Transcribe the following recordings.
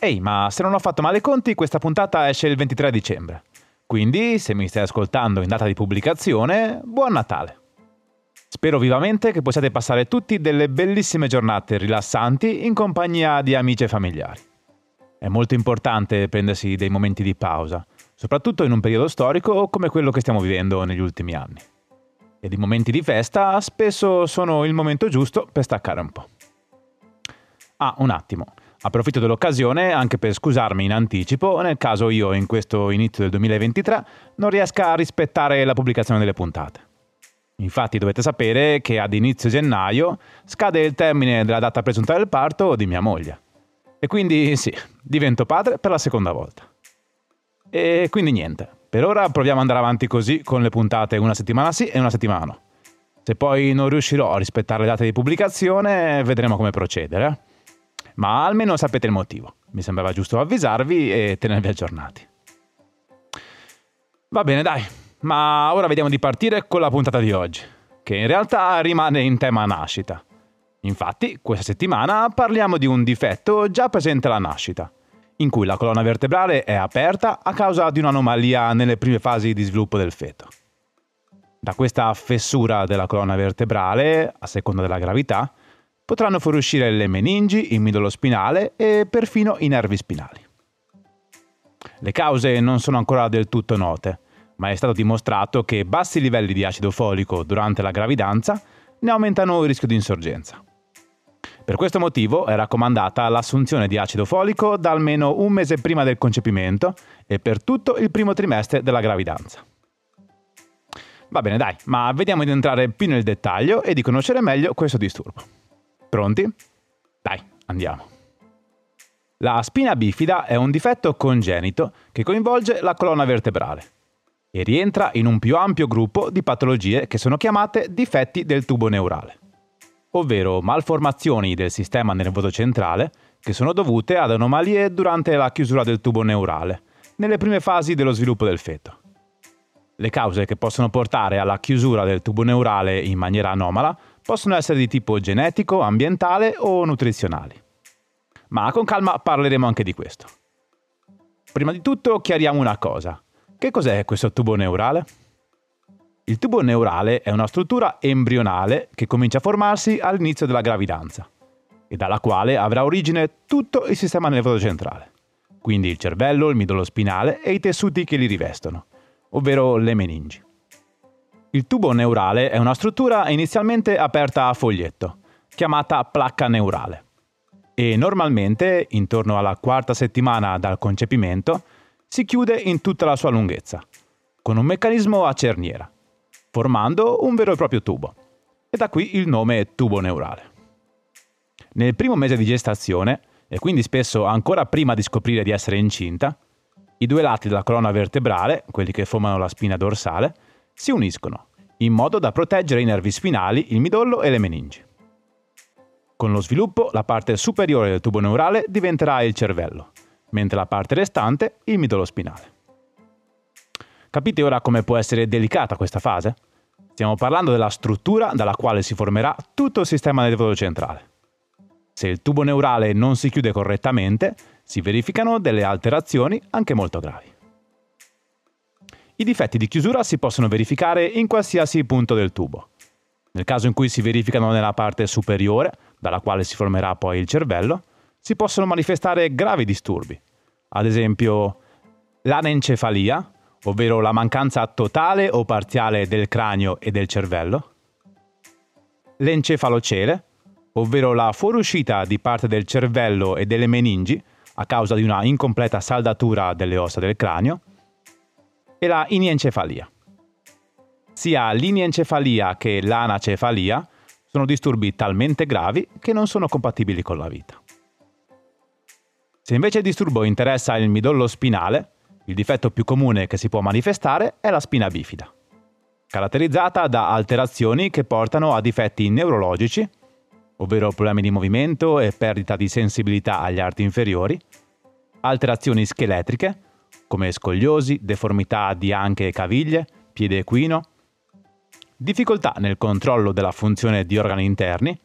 Ehi, ma se non ho fatto male i conti, questa puntata esce il 23 dicembre. Quindi, se mi stai ascoltando in data di pubblicazione, buon Natale. Spero vivamente che possiate passare tutti delle bellissime giornate rilassanti in compagnia di amici e familiari. È molto importante prendersi dei momenti di pausa, soprattutto in un periodo storico come quello che stiamo vivendo negli ultimi anni. Ed i momenti di festa spesso sono il momento giusto per staccare un po'. Ah, un attimo. Approfitto dell'occasione anche per scusarmi in anticipo nel caso io in questo inizio del 2023 non riesca a rispettare la pubblicazione delle puntate. Infatti dovete sapere che ad inizio gennaio scade il termine della data presunta del parto di mia moglie. E quindi sì, divento padre per la seconda volta. E quindi niente, per ora proviamo ad andare avanti così con le puntate una settimana sì e una settimana no. Se poi non riuscirò a rispettare le date di pubblicazione, vedremo come procedere ma almeno sapete il motivo. Mi sembrava giusto avvisarvi e tenervi aggiornati. Va bene, dai, ma ora vediamo di partire con la puntata di oggi, che in realtà rimane in tema nascita. Infatti, questa settimana parliamo di un difetto già presente alla nascita, in cui la colonna vertebrale è aperta a causa di un'anomalia nelle prime fasi di sviluppo del feto. Da questa fessura della colonna vertebrale, a seconda della gravità, potranno fuoriuscire le meningi, il midollo spinale e perfino i nervi spinali. Le cause non sono ancora del tutto note, ma è stato dimostrato che bassi livelli di acido folico durante la gravidanza ne aumentano il rischio di insorgenza. Per questo motivo è raccomandata l'assunzione di acido folico da almeno un mese prima del concepimento e per tutto il primo trimestre della gravidanza. Va bene dai, ma vediamo di entrare più nel dettaglio e di conoscere meglio questo disturbo. Pronti? Dai, andiamo. La spina bifida è un difetto congenito che coinvolge la colonna vertebrale e rientra in un più ampio gruppo di patologie che sono chiamate difetti del tubo neurale, ovvero malformazioni del sistema nervoso centrale che sono dovute ad anomalie durante la chiusura del tubo neurale, nelle prime fasi dello sviluppo del feto. Le cause che possono portare alla chiusura del tubo neurale in maniera anomala possono essere di tipo genetico, ambientale o nutrizionali. Ma con calma parleremo anche di questo. Prima di tutto chiariamo una cosa. Che cos'è questo tubo neurale? Il tubo neurale è una struttura embrionale che comincia a formarsi all'inizio della gravidanza e dalla quale avrà origine tutto il sistema nervoso centrale, quindi il cervello, il midollo spinale e i tessuti che li rivestono ovvero le meningi. Il tubo neurale è una struttura inizialmente aperta a foglietto, chiamata placca neurale, e normalmente, intorno alla quarta settimana dal concepimento, si chiude in tutta la sua lunghezza, con un meccanismo a cerniera, formando un vero e proprio tubo. E da qui il nome tubo neurale. Nel primo mese di gestazione, e quindi spesso ancora prima di scoprire di essere incinta, i due lati della colonna vertebrale, quelli che formano la spina dorsale, si uniscono, in modo da proteggere i nervi spinali, il midollo e le meningi. Con lo sviluppo, la parte superiore del tubo neurale diventerà il cervello, mentre la parte restante il midollo spinale. Capite ora come può essere delicata questa fase? Stiamo parlando della struttura dalla quale si formerà tutto il sistema nervoso centrale. Se il tubo neurale non si chiude correttamente, si verificano delle alterazioni anche molto gravi. I difetti di chiusura si possono verificare in qualsiasi punto del tubo. Nel caso in cui si verificano nella parte superiore, dalla quale si formerà poi il cervello, si possono manifestare gravi disturbi, ad esempio l'anencefalia, ovvero la mancanza totale o parziale del cranio e del cervello, l'encefalocele, ovvero la fuoriuscita di parte del cervello e delle meningi a causa di una incompleta saldatura delle ossa del cranio, e la iniencefalia. Sia l'iniencefalia che l'anacefalia sono disturbi talmente gravi che non sono compatibili con la vita. Se invece il disturbo interessa il midollo spinale, Il difetto più comune che si può manifestare è la spina bifida, caratterizzata da alterazioni che portano a difetti neurologici, ovvero problemi di movimento e perdita di sensibilità agli arti inferiori, alterazioni scheletriche, come scogliosi, deformità di anche e caviglie, piede equino, difficoltà nel controllo della funzione di organi interni,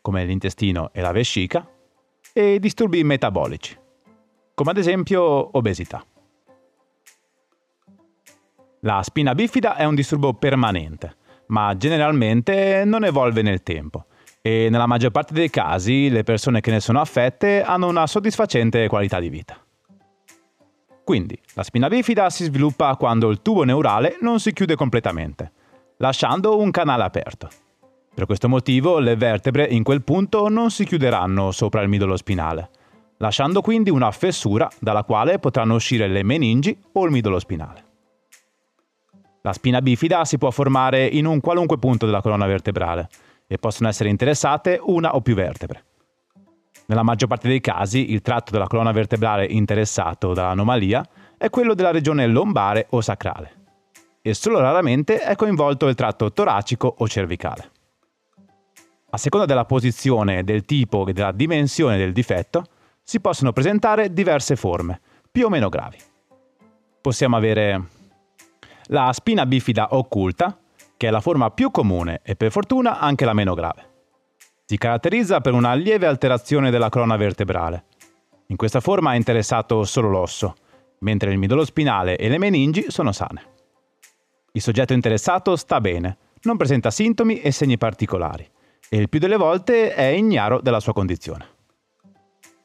come l'intestino e la vescica, e disturbi metabolici, come ad esempio obesità. La spina bifida è un disturbo permanente, ma generalmente non evolve nel tempo e nella maggior parte dei casi le persone che ne sono affette hanno una soddisfacente qualità di vita. Quindi, la spina bifida si sviluppa quando il tubo neurale non si chiude completamente, lasciando un canale aperto. Per questo motivo le vertebre in quel punto non si chiuderanno sopra il midollo spinale, lasciando quindi una fessura dalla quale potranno uscire le meningi o il midollo spinale. La spina bifida si può formare in un qualunque punto della colonna vertebrale e possono essere interessate una o più vertebre. Nella maggior parte dei casi il tratto della colonna vertebrale interessato dall'anomalia è quello della regione lombare o sacrale e solo raramente è coinvolto il tratto toracico o cervicale. A seconda della posizione, del tipo e della dimensione del difetto, si possono presentare diverse forme, più o meno gravi. Possiamo avere la spina bifida occulta, che è la forma più comune e per fortuna anche la meno grave. Si caratterizza per una lieve alterazione della colonna vertebrale. In questa forma è interessato solo l'osso, mentre il midollo spinale e le meningi sono sane. Il soggetto interessato sta bene, non presenta sintomi e segni particolari e il più delle volte è ignaro della sua condizione.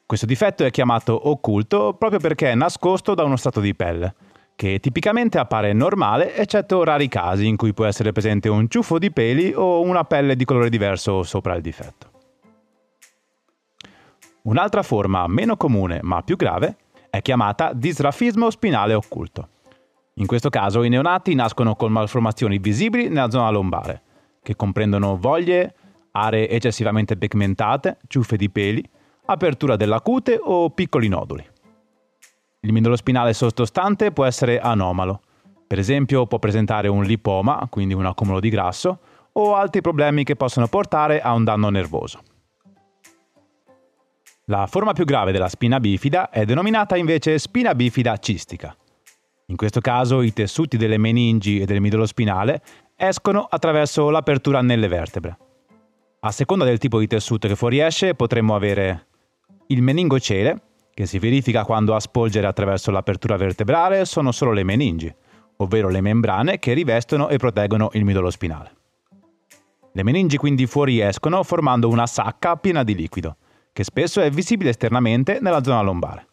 Questo difetto è chiamato occulto proprio perché è nascosto da uno strato di pelle, che tipicamente appare normale eccetto rari casi in cui può essere presente un ciuffo di peli o una pelle di colore diverso sopra il difetto. Un'altra forma meno comune ma più grave è chiamata disrafismo spinale occulto. In questo caso i neonati nascono con malformazioni visibili nella zona lombare, che comprendono voglie, aree eccessivamente pigmentate, ciuffe di peli, apertura della cute o piccoli noduli. Il midollo spinale sottostante può essere anomalo, per esempio può presentare un lipoma, quindi un accumulo di grasso, o altri problemi che possono portare a un danno nervoso. La forma più grave della spina bifida è denominata invece spina bifida cistica. In questo caso i tessuti delle meningi e del midollo spinale escono attraverso l'apertura nelle vertebre. A seconda del tipo di tessuto che fuoriesce potremmo avere il meningocele, che si verifica quando a spolgere attraverso l'apertura vertebrale sono solo le meningi, ovvero le membrane che rivestono e proteggono il midollo spinale. Le meningi quindi fuoriescono formando una sacca piena di liquido, che spesso è visibile esternamente nella zona lombare.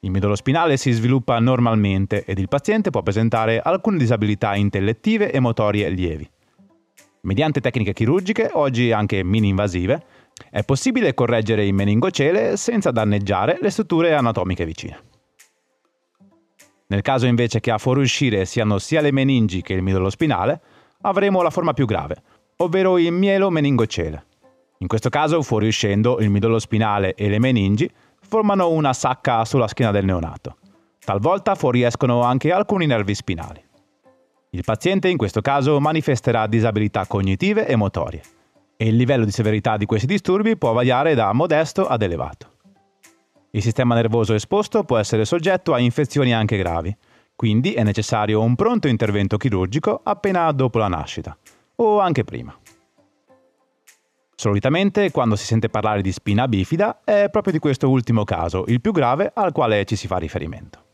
Il midollo spinale si sviluppa normalmente ed il paziente può presentare alcune disabilità intellettive e motorie lievi. Mediante tecniche chirurgiche, oggi anche mini-invasive, è possibile correggere il meningocele senza danneggiare le strutture anatomiche vicine. Nel caso invece che a fuoriuscire siano sia le meningi che il midollo spinale, avremo la forma più grave, ovvero il mielo meningocele. In questo caso, fuoriuscendo, il midollo spinale e le meningi formano una sacca sulla schiena del neonato. Talvolta fuoriescono anche alcuni nervi spinali. Il paziente in questo caso manifesterà disabilità cognitive e motorie e il livello di severità di questi disturbi può variare da modesto ad elevato. Il sistema nervoso esposto può essere soggetto a infezioni anche gravi, quindi è necessario un pronto intervento chirurgico appena dopo la nascita, o anche prima. Solitamente, quando si sente parlare di spina bifida, è proprio di questo ultimo caso, il più grave al quale ci si fa riferimento.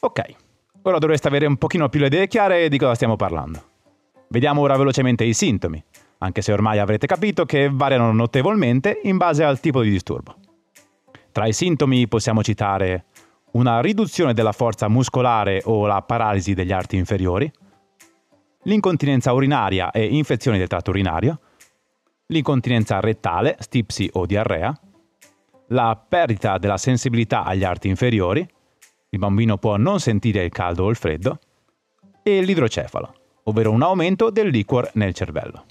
Ok, Ora dovreste avere un pochino più le idee chiare di cosa stiamo parlando. Vediamo ora velocemente i sintomi, anche se ormai avrete capito che variano notevolmente in base al tipo di disturbo. Tra i sintomi possiamo citare una riduzione della forza muscolare o la paralisi degli arti inferiori, l'incontinenza urinaria e infezioni del tratto urinario, l'incontinenza rettale, stipsi o diarrea, la perdita della sensibilità agli arti inferiori, il bambino può non sentire il caldo o il freddo, e l'idrocefalo, ovvero un aumento del liquor nel cervello.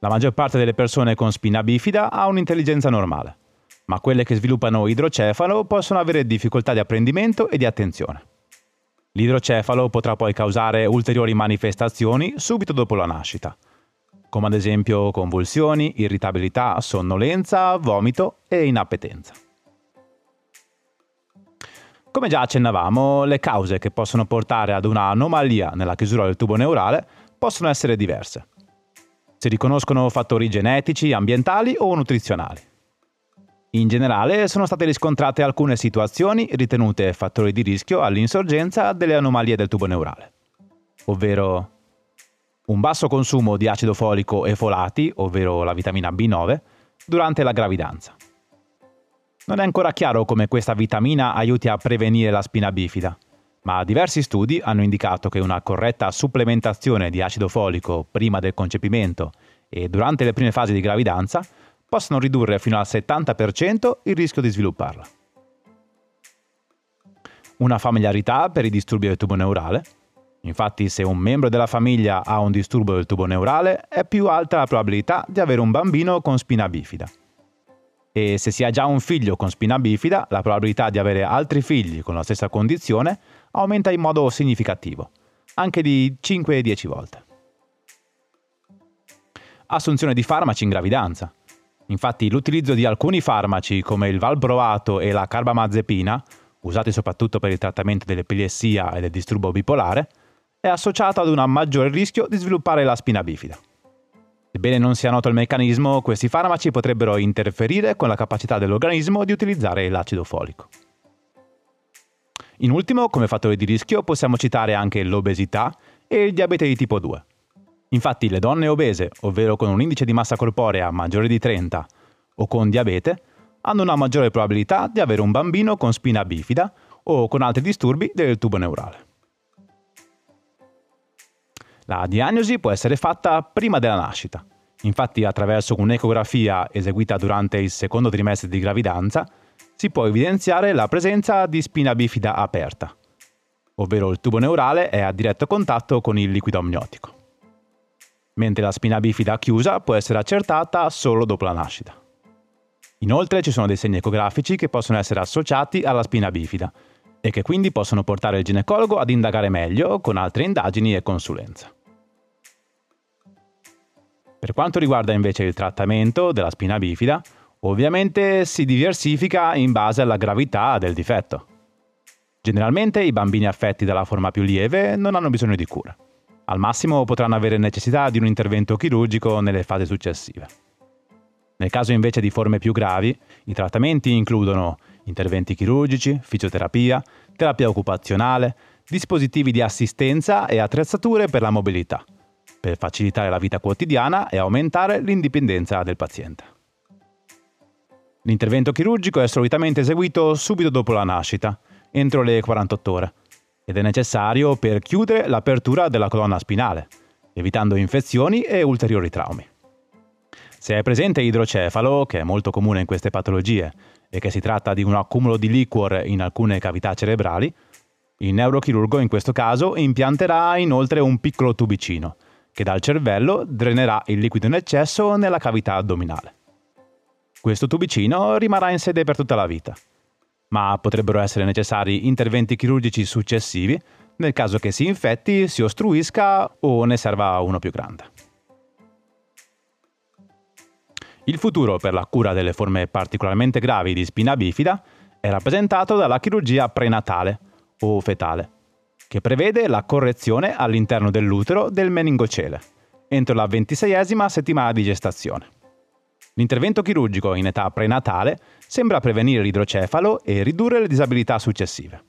La maggior parte delle persone con spina bifida ha un'intelligenza normale. ma quelle che sviluppano idrocefalo possono avere difficoltà di apprendimento e di attenzione. L'idrocefalo potrà poi causare ulteriori manifestazioni subito dopo la nascita, come ad esempio convulsioni, irritabilità, sonnolenza, vomito e inappetenza. Come già accennavamo, le cause che possono portare ad una anomalia nella chiusura del tubo neurale possono essere diverse. Si riconoscono fattori genetici, ambientali o nutrizionali. In generale sono state riscontrate alcune situazioni ritenute fattori di rischio all'insorgenza delle anomalie del tubo neurale, ovvero un basso consumo di acido folico e folati, ovvero la vitamina B9, durante la gravidanza. Non è ancora chiaro come questa vitamina aiuti a prevenire la spina bifida, ma diversi studi hanno indicato che una corretta supplementazione di acido folico prima del concepimento e durante le prime fasi di gravidanza possono ridurre fino al 70% il rischio di svilupparla. Una familiarità per i disturbi del tubo neurale. Infatti se un membro della famiglia ha un disturbo del tubo neurale è più alta la probabilità di avere un bambino con spina bifida e se si ha già un figlio con spina bifida, la probabilità di avere altri figli con la stessa condizione aumenta in modo significativo, anche di 5-10 volte. Assunzione di farmaci in gravidanza. Infatti l'utilizzo di alcuni farmaci come il valproato e la carbamazepina, usati soprattutto per il trattamento dell'epilessia e del disturbo bipolare, è associato ad un maggiore rischio di sviluppare la spina bifida. Sebbene non sia noto il meccanismo, questi farmaci potrebbero interferire con la capacità dell'organismo di utilizzare l'acido folico. In ultimo, come fattore di rischio, possiamo citare anche l'obesità e il diabete di tipo 2. Infatti le donne obese, ovvero con un indice di massa corporea maggiore di 30 o con diabete, hanno una maggiore probabilità di avere un bambino con spina bifida o con altri disturbi del tubo neurale. La diagnosi può essere fatta prima della nascita. Infatti attraverso un'ecografia eseguita durante il secondo trimestre di gravidanza si può evidenziare la presenza di spina bifida aperta, ovvero il tubo neurale è a diretto contatto con il liquido amniotico, mentre la spina bifida chiusa può essere accertata solo dopo la nascita. Inoltre ci sono dei segni ecografici che possono essere associati alla spina bifida e che quindi possono portare il ginecologo ad indagare meglio con altre indagini e consulenza. Per quanto riguarda invece il trattamento della spina bifida, ovviamente si diversifica in base alla gravità del difetto. Generalmente i bambini affetti dalla forma più lieve non hanno bisogno di cura. Al massimo potranno avere necessità di un intervento chirurgico nelle fasi successive. Nel caso invece di forme più gravi, i trattamenti includono interventi chirurgici, fisioterapia, terapia occupazionale, dispositivi di assistenza e attrezzature per la mobilità per facilitare la vita quotidiana e aumentare l'indipendenza del paziente. L'intervento chirurgico è solitamente eseguito subito dopo la nascita, entro le 48 ore, ed è necessario per chiudere l'apertura della colonna spinale, evitando infezioni e ulteriori traumi. Se è presente idrocefalo, che è molto comune in queste patologie, e che si tratta di un accumulo di liquor in alcune cavità cerebrali, il neurochirurgo in questo caso impianterà inoltre un piccolo tubicino, che dal cervello drenerà il liquido in eccesso nella cavità addominale. Questo tubicino rimarrà in sede per tutta la vita, ma potrebbero essere necessari interventi chirurgici successivi nel caso che si infetti, si ostruisca o ne serva uno più grande. Il futuro per la cura delle forme particolarmente gravi di spina bifida è rappresentato dalla chirurgia prenatale o fetale, che prevede la correzione all'interno dell'utero del meningocele, entro la ventiseiesima settimana di gestazione. L'intervento chirurgico in età prenatale sembra prevenire l'idrocefalo e ridurre le disabilità successive.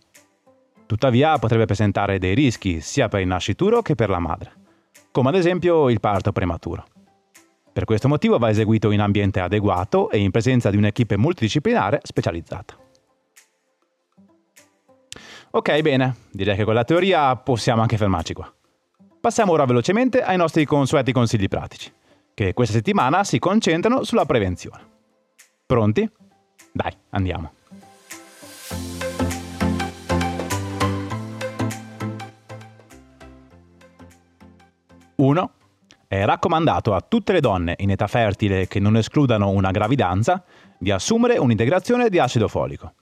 Tuttavia potrebbe presentare dei rischi sia per il nascituro che per la madre, come ad esempio il parto prematuro. Per questo motivo va eseguito in ambiente adeguato e in presenza di un'equipe multidisciplinare specializzata. Ok, bene, direi che con la teoria possiamo anche fermarci qua. Passiamo ora velocemente ai nostri consueti consigli pratici, che questa settimana si concentrano sulla prevenzione. Pronti? Dai, andiamo. 1. è raccomandato a tutte le donne in età fertile che non escludano una gravidanza di assumere un'integrazione di acido folico.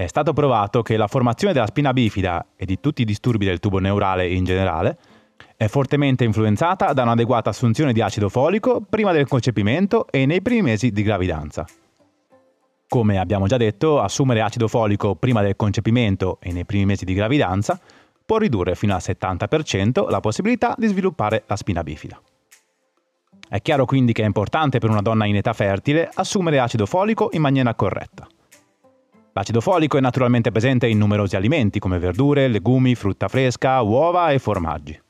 È stato provato che la formazione della spina bifida e di tutti i disturbi del tubo neurale in generale è fortemente influenzata da un'adeguata assunzione di acido folico prima del concepimento e nei primi mesi di gravidanza. Come abbiamo già detto, assumere acido folico prima del concepimento e nei primi mesi di gravidanza può ridurre fino al 70% la possibilità di sviluppare la spina bifida. È chiaro quindi che è importante per una donna in età fertile assumere acido folico in maniera corretta. L'acido folico è naturalmente presente in numerosi alimenti come verdure, legumi, frutta fresca, uova e formaggi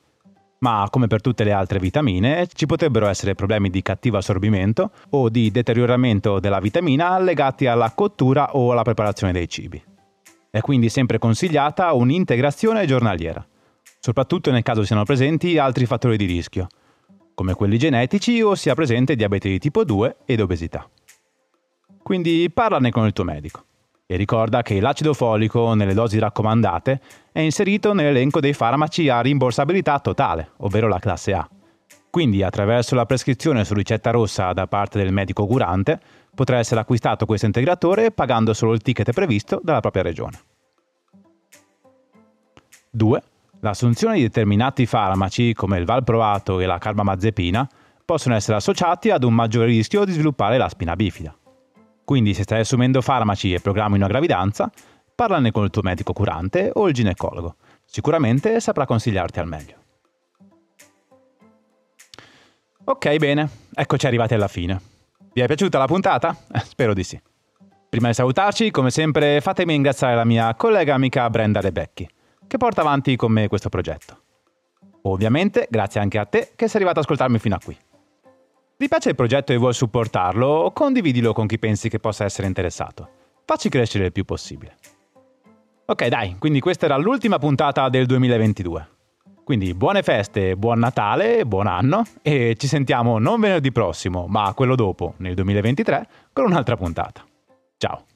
ma come per tutte le altre vitamine ci potrebbero essere problemi di cattivo assorbimento o di deterioramento della vitamina legati alla cottura o alla preparazione dei cibi. È quindi sempre consigliata un'integrazione giornaliera, soprattutto nel caso siano presenti altri fattori di rischio, come quelli genetici o sia presente diabete di tipo 2 ed obesità. Quindi parlane con il tuo medico. E ricorda che l'acido folico nelle dosi raccomandate è inserito nell'elenco dei farmaci a rimborsabilità totale, ovvero la classe A. Quindi attraverso la prescrizione su ricetta rossa da parte del medico curante potrà essere acquistato questo integratore pagando solo il ticket previsto dalla propria regione. 2. L'assunzione di determinati farmaci come il valproato e la carbamazepina possono essere associati ad un maggiore rischio di sviluppare la spina bifida. Quindi se stai assumendo farmaci e programmi una gravidanza, parlane con il tuo medico curante o il ginecologo. Sicuramente saprà consigliarti al meglio. Ok, bene, eccoci arrivati alla fine. Vi è piaciuta la puntata? Eh, spero di sì. Prima di salutarci, come sempre, fatemi ringraziare la mia collega amica Brenda Rebecchi, che porta avanti con me questo progetto. Ovviamente, grazie anche a te che sei arrivato ad ascoltarmi fino a qui. Ti piace il progetto e vuoi supportarlo? Condividilo con chi pensi che possa essere interessato. Facci crescere il più possibile. Ok, dai, quindi questa era l'ultima puntata del 2022. Quindi buone feste, buon Natale, buon anno e ci sentiamo non venerdì prossimo, ma quello dopo, nel 2023, con un'altra puntata. Ciao!